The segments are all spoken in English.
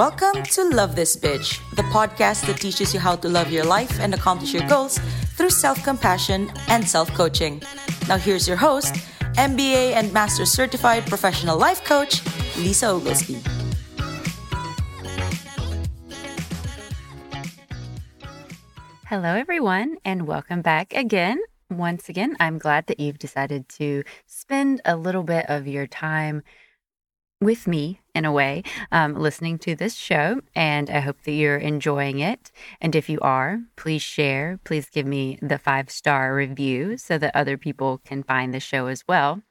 Welcome to Love This Bitch, the podcast that teaches you how to love your life and accomplish your goals through self compassion and self coaching. Now, here's your host, MBA and Master Certified Professional Life Coach, Lisa Oglesby. Hello, everyone, and welcome back again. Once again, I'm glad that you've decided to spend a little bit of your time with me in a way, um, listening to this show. And I hope that you're enjoying it. And if you are, please share. Please give me the five star review so that other people can find the show as well.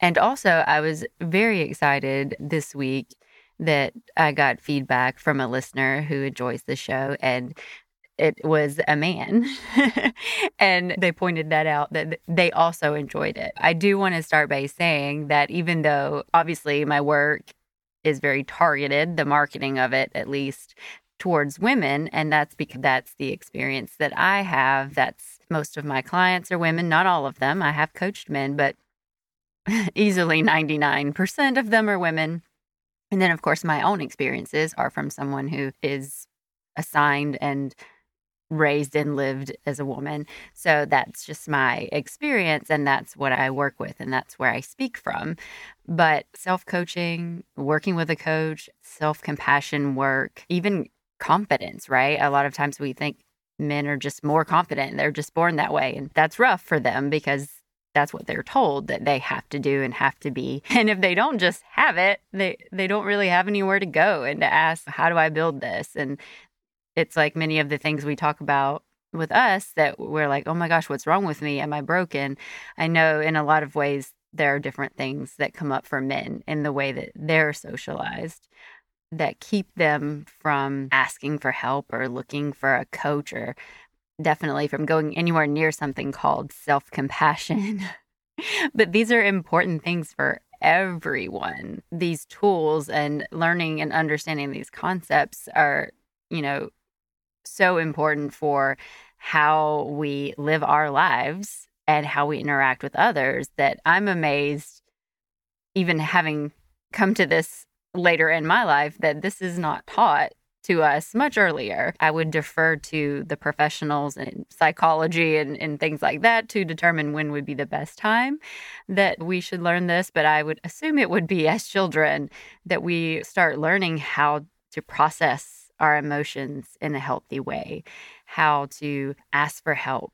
And also, I was very excited this week that I got feedback from a listener who enjoys the show and it was a man. and they pointed that out that they also enjoyed it. I do want to start by saying that even though obviously my work is very targeted, the marketing of it at least towards women, and that's because that's the experience that I have. That's most of my clients are women, not all of them. I have coached men, but easily 99% of them are women. And then, of course, my own experiences are from someone who is assigned and raised and lived as a woman. So that's just my experience and that's what I work with and that's where I speak from. But self coaching, working with a coach, self compassion work, even confidence, right? A lot of times we think men are just more confident. They're just born that way. And that's rough for them because that's what they're told that they have to do and have to be. And if they don't just have it, they they don't really have anywhere to go and to ask, how do I build this? And it's like many of the things we talk about with us that we're like, oh my gosh, what's wrong with me? Am I broken? I know in a lot of ways there are different things that come up for men in the way that they're socialized that keep them from asking for help or looking for a coach or definitely from going anywhere near something called self compassion. but these are important things for everyone. These tools and learning and understanding these concepts are, you know, so important for how we live our lives and how we interact with others that I'm amazed, even having come to this later in my life, that this is not taught to us much earlier. I would defer to the professionals in psychology and, and things like that to determine when would be the best time that we should learn this. But I would assume it would be as children that we start learning how to process our emotions in a healthy way, how to ask for help,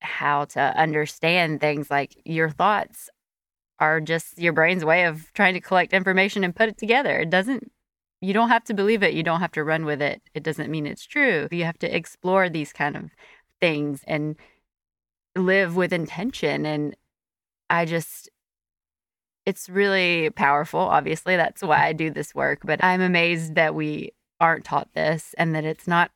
how to understand things like your thoughts are just your brain's way of trying to collect information and put it together. It doesn't you don't have to believe it, you don't have to run with it. It doesn't mean it's true. You have to explore these kind of things and live with intention and I just it's really powerful. Obviously, that's why I do this work, but I'm amazed that we aren't taught this and that it's not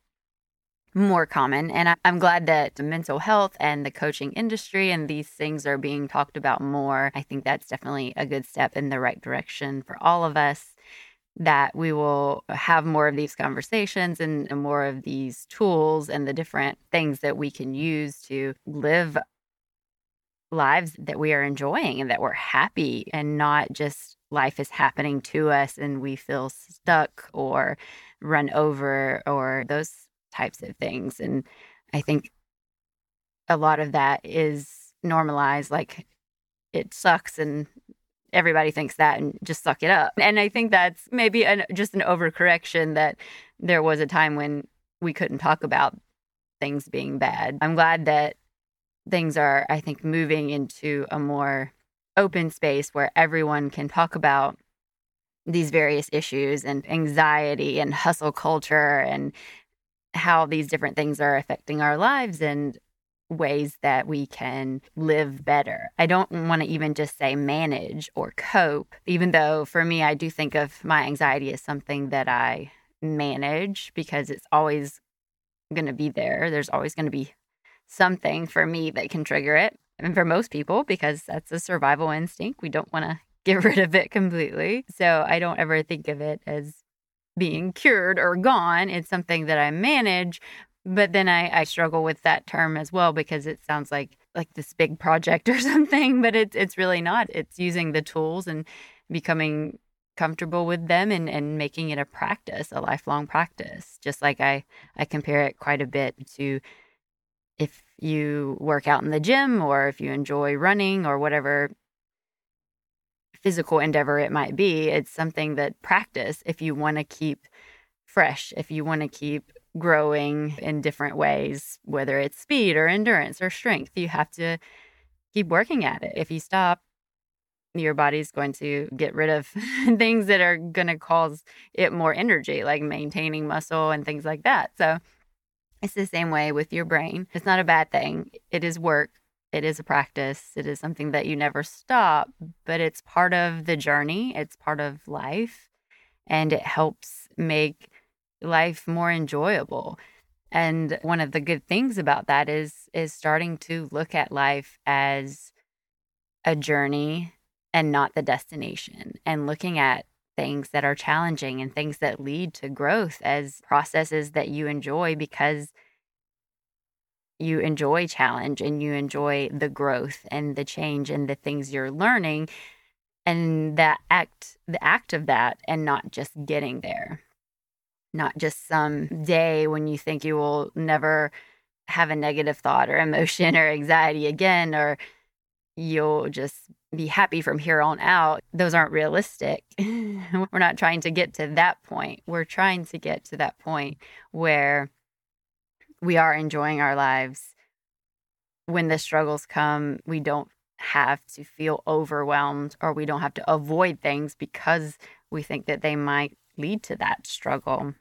more common. And I, am glad that mental health and the coaching industry and these things are being talked about more. I think that's definitely a good step in the right direction for all of us. That we will have more of these conversations and more of these tools and the different things that we can use to live lives that we are enjoying and that we're happy and not just life is happening to us and we feel stuck or run over or those types of things. And I think a lot of that is normalized, like it sucks and everybody thinks that and just suck it up. And I think that's maybe an, just an overcorrection that there was a time when we couldn't talk about things being bad. I'm glad that things are, I think, moving into a more open space where everyone can talk about these various issues and anxiety and hustle culture and how these different things are affecting our lives and ways that we can live better. I don't want to even just say manage or cope, even though for me, I do think of my anxiety as something that I manage because it's always going to be there. There's always going to be something for me that can trigger it. And for most people, because that's a survival instinct, we don't want to get rid of it completely. So I don't ever think of it as being cured or gone. It's something that I manage. But then I, I struggle with that term as well because it sounds like like this big project or something, but it's it's really not. It's using the tools and becoming comfortable with them and, and making it a practice, a lifelong practice. Just like I, I compare it quite a bit to if you work out in the gym or if you enjoy running or whatever physical endeavor it might be, it's something that practice if you want to keep fresh, if you want to keep growing in different ways, whether it's speed or endurance or strength, you have to keep working at it. If you stop, your body's going to get rid of things that are going to cause it more energy, like maintaining muscle and things like that. So it's the same way with your brain. It's not a bad thing, it is work. It is a practice. It is something that you never stop, but it's part of the journey. It's part of life and it helps make life more enjoyable. And one of the good things about that is is starting to look at life as a journey and not the destination and looking at things that are challenging and things that lead to growth as processes that you enjoy because you enjoy challenge and you enjoy the growth and the change and the things you're learning and that act the act of that and not just getting there. Not just some day when you think you will never have a negative thought or emotion or anxiety again or you'll just be happy from here on out, those aren't realistic. We're not trying to get to that point. We're trying to get to that point where we are enjoying our lives. When the struggles come, we don't have to feel overwhelmed or we don't have to avoid things because we think that they might lead to that struggle.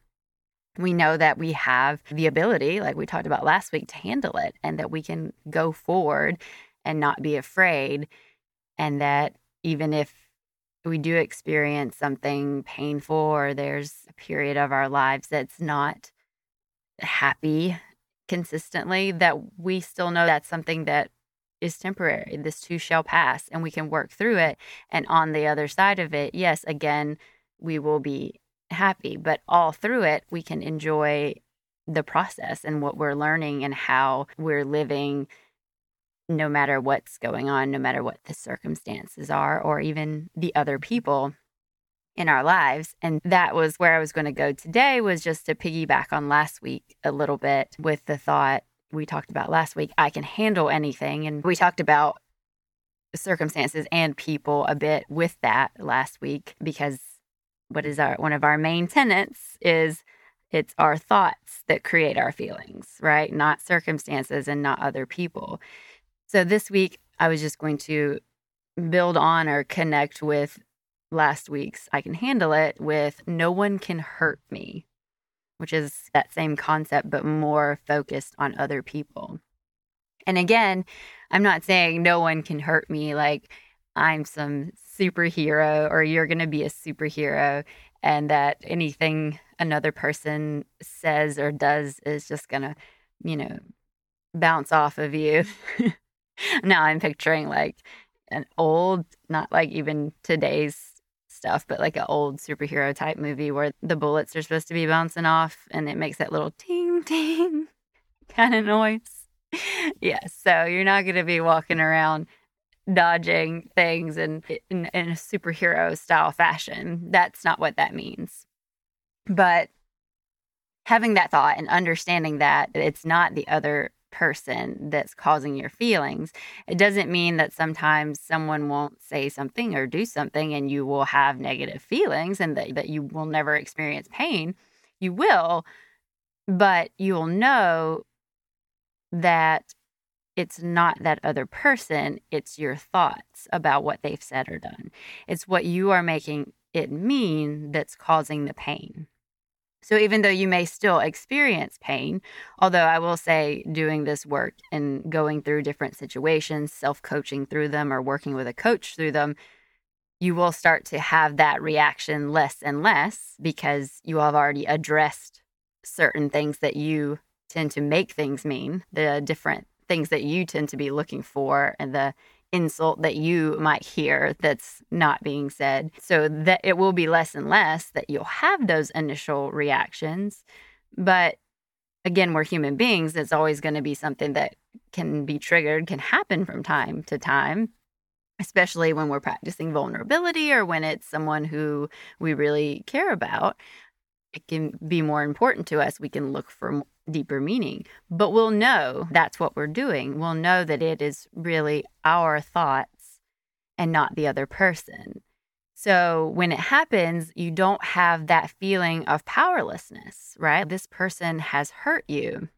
We know that we have the ability, like we talked about last week, to handle it and that we can go forward and not be afraid and that even if we do experience something painful or there's a period of our lives that's not happy consistently, that we still know that's something that is temporary. This too shall pass and we can work through it. And on the other side of it, yes, again, we will be happy, but all through it, we can enjoy the process and what we're learning and how we're living no matter what's going on, no matter what the circumstances are, or even the other people in our lives. And that was where I was going to go today, was just to piggyback on last week a little bit with the thought we talked about last week I can handle anything. And we talked about circumstances and people a bit with that last week because what is our one of our main tenets is it's our thoughts that create our feelings, right? Not circumstances and not other people. So this week, I was just going to build on or connect with last week's I Can Handle It with No One Can Hurt Me, which is that same concept, but more focused on other people. And again, I'm not saying no one can hurt me like I'm some superhero or you're going to be a superhero and that anything another person says or does is just going to, you know, bounce off of you. now I'm picturing like an old, not like even today's stuff, but like an old superhero type movie where the bullets are supposed to be bouncing off and it makes that little ting ting kind of noise. yeah, so you're not going to be walking around dodging things in, in, in a superhero style fashion. That's not what that means. But having that thought and understanding that it's not the other person that's causing your feelings. It doesn't mean that sometimes someone won't say something or do something and you will have negative feelings and that, that you will never experience pain. You will, but you'll know that it's not that other person, it's your thoughts about what they've said or done. It's what you are making it mean that's causing the pain. So even though you may still experience pain, although I will say doing this work and going through different situations, self coaching through them or working with a coach through them, you will start to have that reaction less and less because you have already addressed certain things that you tend to make things mean, the different things that you tend to be looking for and the insult that you might hear that's not being said. So that it will be less and less that you'll have those initial reactions. But again, we're human beings. It's always going to be something that can be triggered, can happen from time to time. especially when we're practicing vulnerability or when it's someone who we really care about. It can be more important to us. We can look for deeper meaning, but we'll know that's what we're doing. We'll know that it is really our thoughts and not the other person. So when it happens, you don't have that feeling of powerlessness, right? This person has hurt you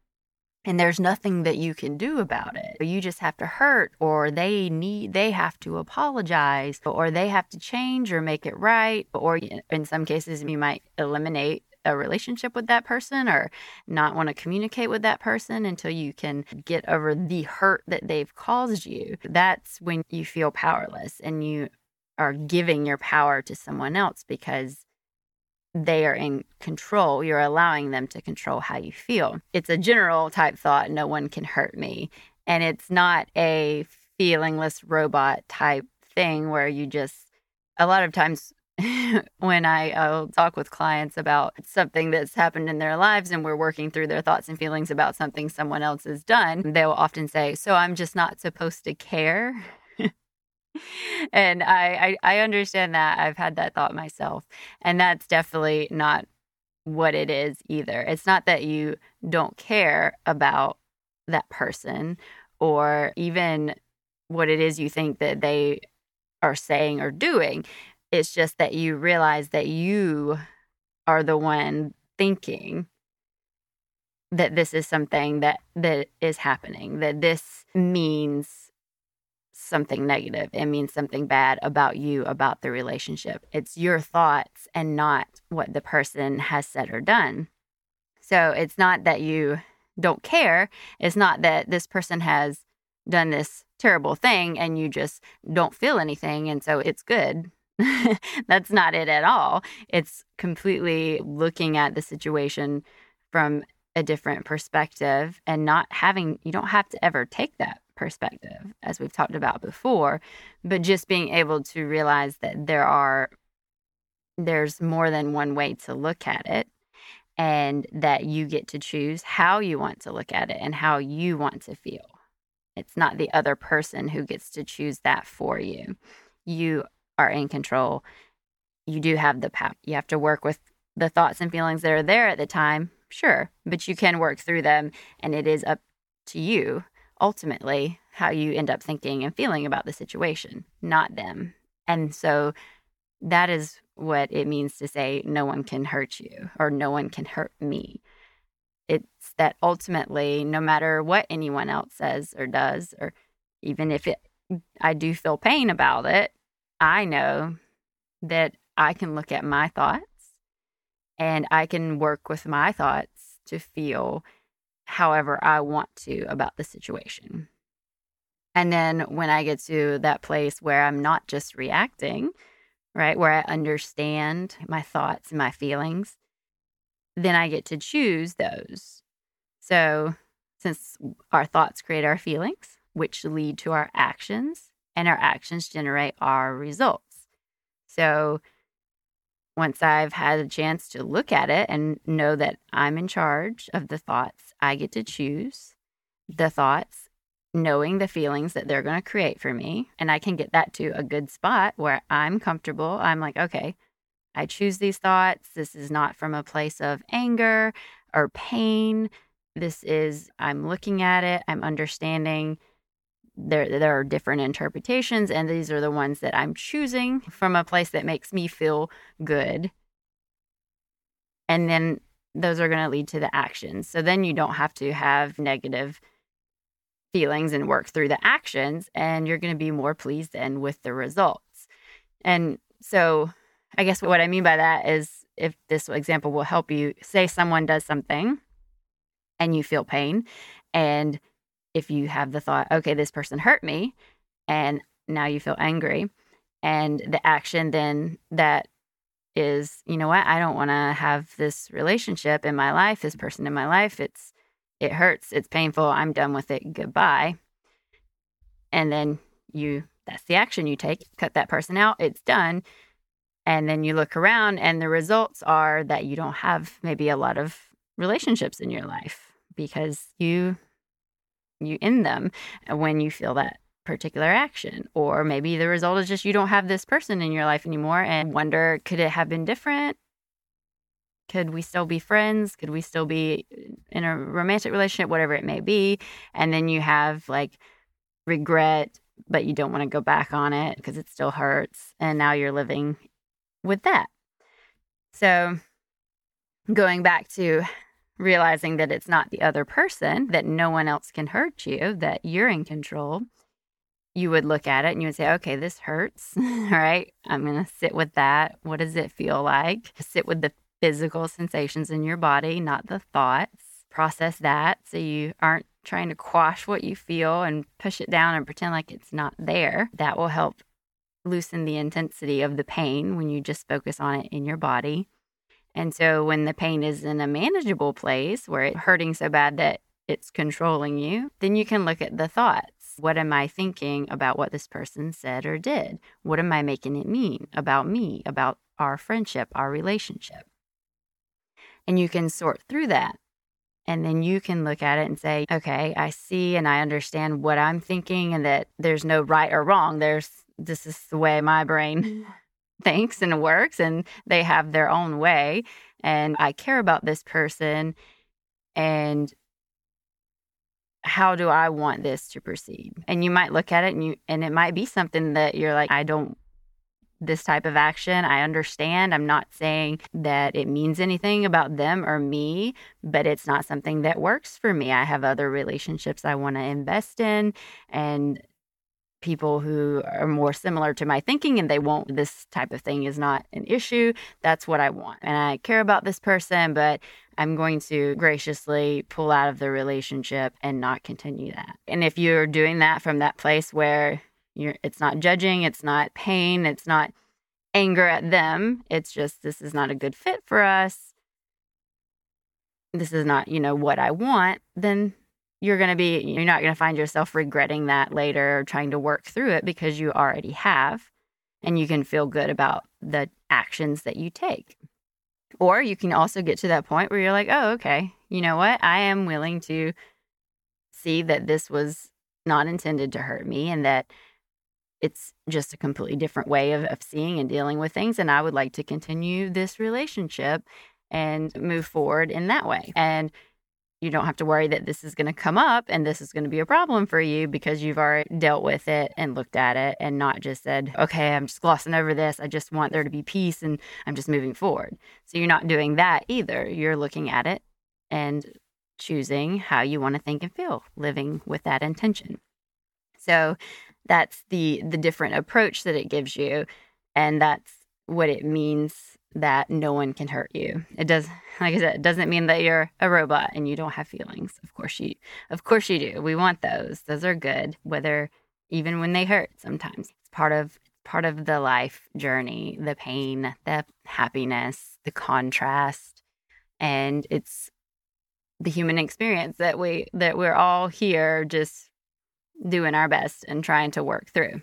and there's nothing that you can do about it. You just have to hurt or they need they have to apologize or they have to change or make it right or in some cases you might eliminate a relationship with that person or not want to communicate with that person until you can get over the hurt that they've caused you. That's when you feel powerless and you are giving your power to someone else because they are in control. You're allowing them to control how you feel. It's a general type thought no one can hurt me. And it's not a feelingless robot type thing where you just, a lot of times, when I I'll talk with clients about something that's happened in their lives and we're working through their thoughts and feelings about something someone else has done, they will often say, So I'm just not supposed to care and I, I I understand that. I've had that thought myself. And that's definitely not what it is either. It's not that you don't care about that person or even what it is you think that they are saying or doing. It's just that you realize that you are the one thinking that this is something that that is happening, that this means something negative. It means something bad about you, about the relationship. It's your thoughts and not what the person has said or done. So it's not that you don't care. It's not that this person has done this terrible thing and you just don't feel anything. And so it's good. That's not it at all. It's completely looking at the situation from a different perspective and not having, you don't have to ever take that perspective, as we've talked about before, but just being able to realize that there are there's more than one way to look at it and that you get to choose how you want to look at it and how you want to feel. It's not the other person who gets to choose that for you. You are in control. You do have the power. You have to work with the thoughts and feelings that are there at the time, sure, but you can work through them and it is up to you ultimately how you end up thinking and feeling about the situation, not them. And so that is what it means to say, no one can hurt you or no one can hurt me. It's that ultimately, no matter what anyone else says or does, or even if it, I do feel pain about it, I know that I can look at my thoughts and I can work with my thoughts to feel however I want to about the situation. And then when I get to that place where I'm not just reacting, right, where I understand my thoughts and my feelings, then I get to choose those. So, since our thoughts create our feelings, which lead to our actions, and our actions generate our results. So, once I've had a chance to look at it and know that I'm in charge of the thoughts, I get to choose the thoughts, knowing the feelings that they're going to create for me. And I can get that to a good spot where I'm comfortable. I'm like, okay, I choose these thoughts. This is not from a place of anger or pain. This is, I'm looking at it, I'm understanding there there are different interpretations and these are the ones that I'm choosing from a place that makes me feel good. And then those are going to lead to the actions. So then you don't have to have negative feelings and work through the actions and you're going to be more pleased and with the results. And so I guess what I mean by that is if this example will help you say someone does something and you feel pain and if you have the thought, okay, this person hurt me, and now you feel angry, and the action then that is, you know what, I don't want to have this relationship in my life, this person in my life. It's, it hurts, it's painful, I'm done with it, goodbye. And then you, that's the action you take, cut that person out, it's done. And then you look around, and the results are that you don't have maybe a lot of relationships in your life because you you in them when you feel that particular action. Or maybe the result is just you don't have this person in your life anymore and wonder could it have been different? Could we still be friends? Could we still be in a romantic relationship, whatever it may be? And then you have like regret, but you don't want to go back on it because it still hurts. And now you're living with that. So, going back to realizing that it's not the other person, that no one else can hurt you, that you're in control, you would look at it and you would say, okay, this hurts. All right. I'm going to sit with that. What does it feel like? Sit with the physical sensations in your body, not the thoughts. Process that so you aren't trying to quash what you feel and push it down and pretend like it's not there. That will help loosen the intensity of the pain when you just focus on it in your body. And so when the pain is in a manageable place where it's hurting so bad that it's controlling you, then you can look at the thoughts. What am I thinking about what this person said or did? What am I making it mean about me, about our friendship, our relationship? And you can sort through that. And then you can look at it and say, okay, I see and I understand what I'm thinking, and that there's no right or wrong. There's this is the way my brain thinks and works, and they have their own way. And I care about this person. And how do I want this to proceed? And you might look at it and you and it might be something that you're like, I don't this type of action. I understand. I'm not saying that it means anything about them or me, but it's not something that works for me. I have other relationships I want to invest in and people who are more similar to my thinking and they won't this type of thing is not an issue. That's what i want. And i care about this person but i'm going to graciously pull out of the relationship and not continue that. And if you're doing that from that place where you're it's not judging it's not pain it's not anger at them it's just this is not a good fit for us this is not you know what i want then you're going to be you're not going to find yourself regretting that later or trying to work through it because you already have and you can feel good about the actions that you take. Or you can also get to that point where you're like oh okay you know what? I am willing to see that this was not intended to hurt me and that it's just a completely different way of, of seeing and dealing with things and i would like to continue this relationship and move forward in that way. And you don't have to worry that this is going to come up and this is going to be a problem for you because you've already dealt with it and looked at it and not just said, okay, I'm just glossing over this. I just want there to be peace and I'm just moving forward. So you're not doing that either. You're looking at it and choosing how you want to think and feel, living with that intention. So that's the the different approach that it gives you and that's what it means that no one can hurt you. It does, like I said, it doesn't mean that you're a robot and you don't have feelings. Of course you, of course you do. We want those. Those are good, whether even when they hurt. Sometimes it's part of part of the life journey, the pain, the happiness, the contrast, and it's the human experience that we that we're all here just doing our best and trying to work through.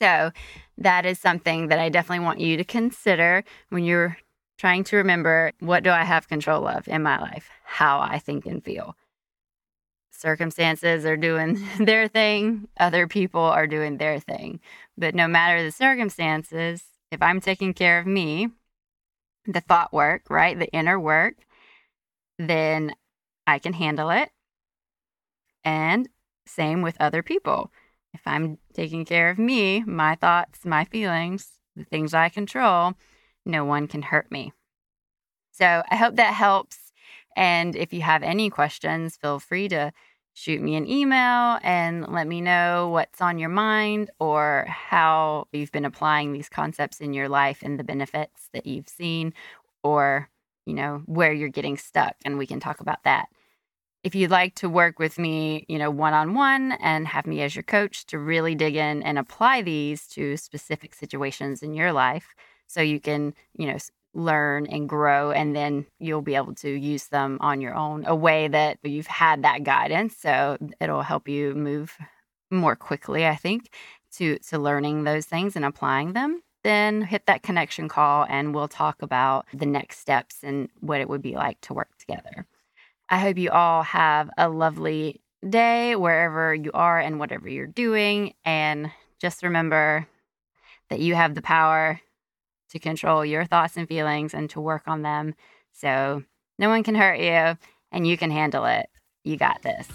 So that is something that I definitely want you to consider when you're trying to remember what do I have control of in my life, how I think and feel. Circumstances are doing their thing, other people are doing their thing. But no matter the circumstances, if I'm taking care of me, the thought work, right, the inner work, then I can handle it. And same with other people if I'm taking care of me, my thoughts, my feelings, the things I control, no one can hurt me. So I hope that helps. And if you have any questions, feel free to shoot me an email and let me know what's on your mind or how you've been applying these concepts in your life and the benefits that you've seen or you know where you're getting stuck and we can talk about that if you'd like to work with me, you know, one on one and have me as your coach to really dig in and apply these to specific situations in your life so you can, you know, learn and grow and then you'll be able to use them on your own a way that you've had that guidance. So it'll help you move more quickly i think to to learning those things and applying them. Then hit that connection call and we'll talk about the next steps and what it would be like to work together I hope you all have a lovely day wherever you are and whatever you're doing. And just remember that you have the power to control your thoughts and feelings and to work on them. So no one can hurt you and you can handle it. You got this.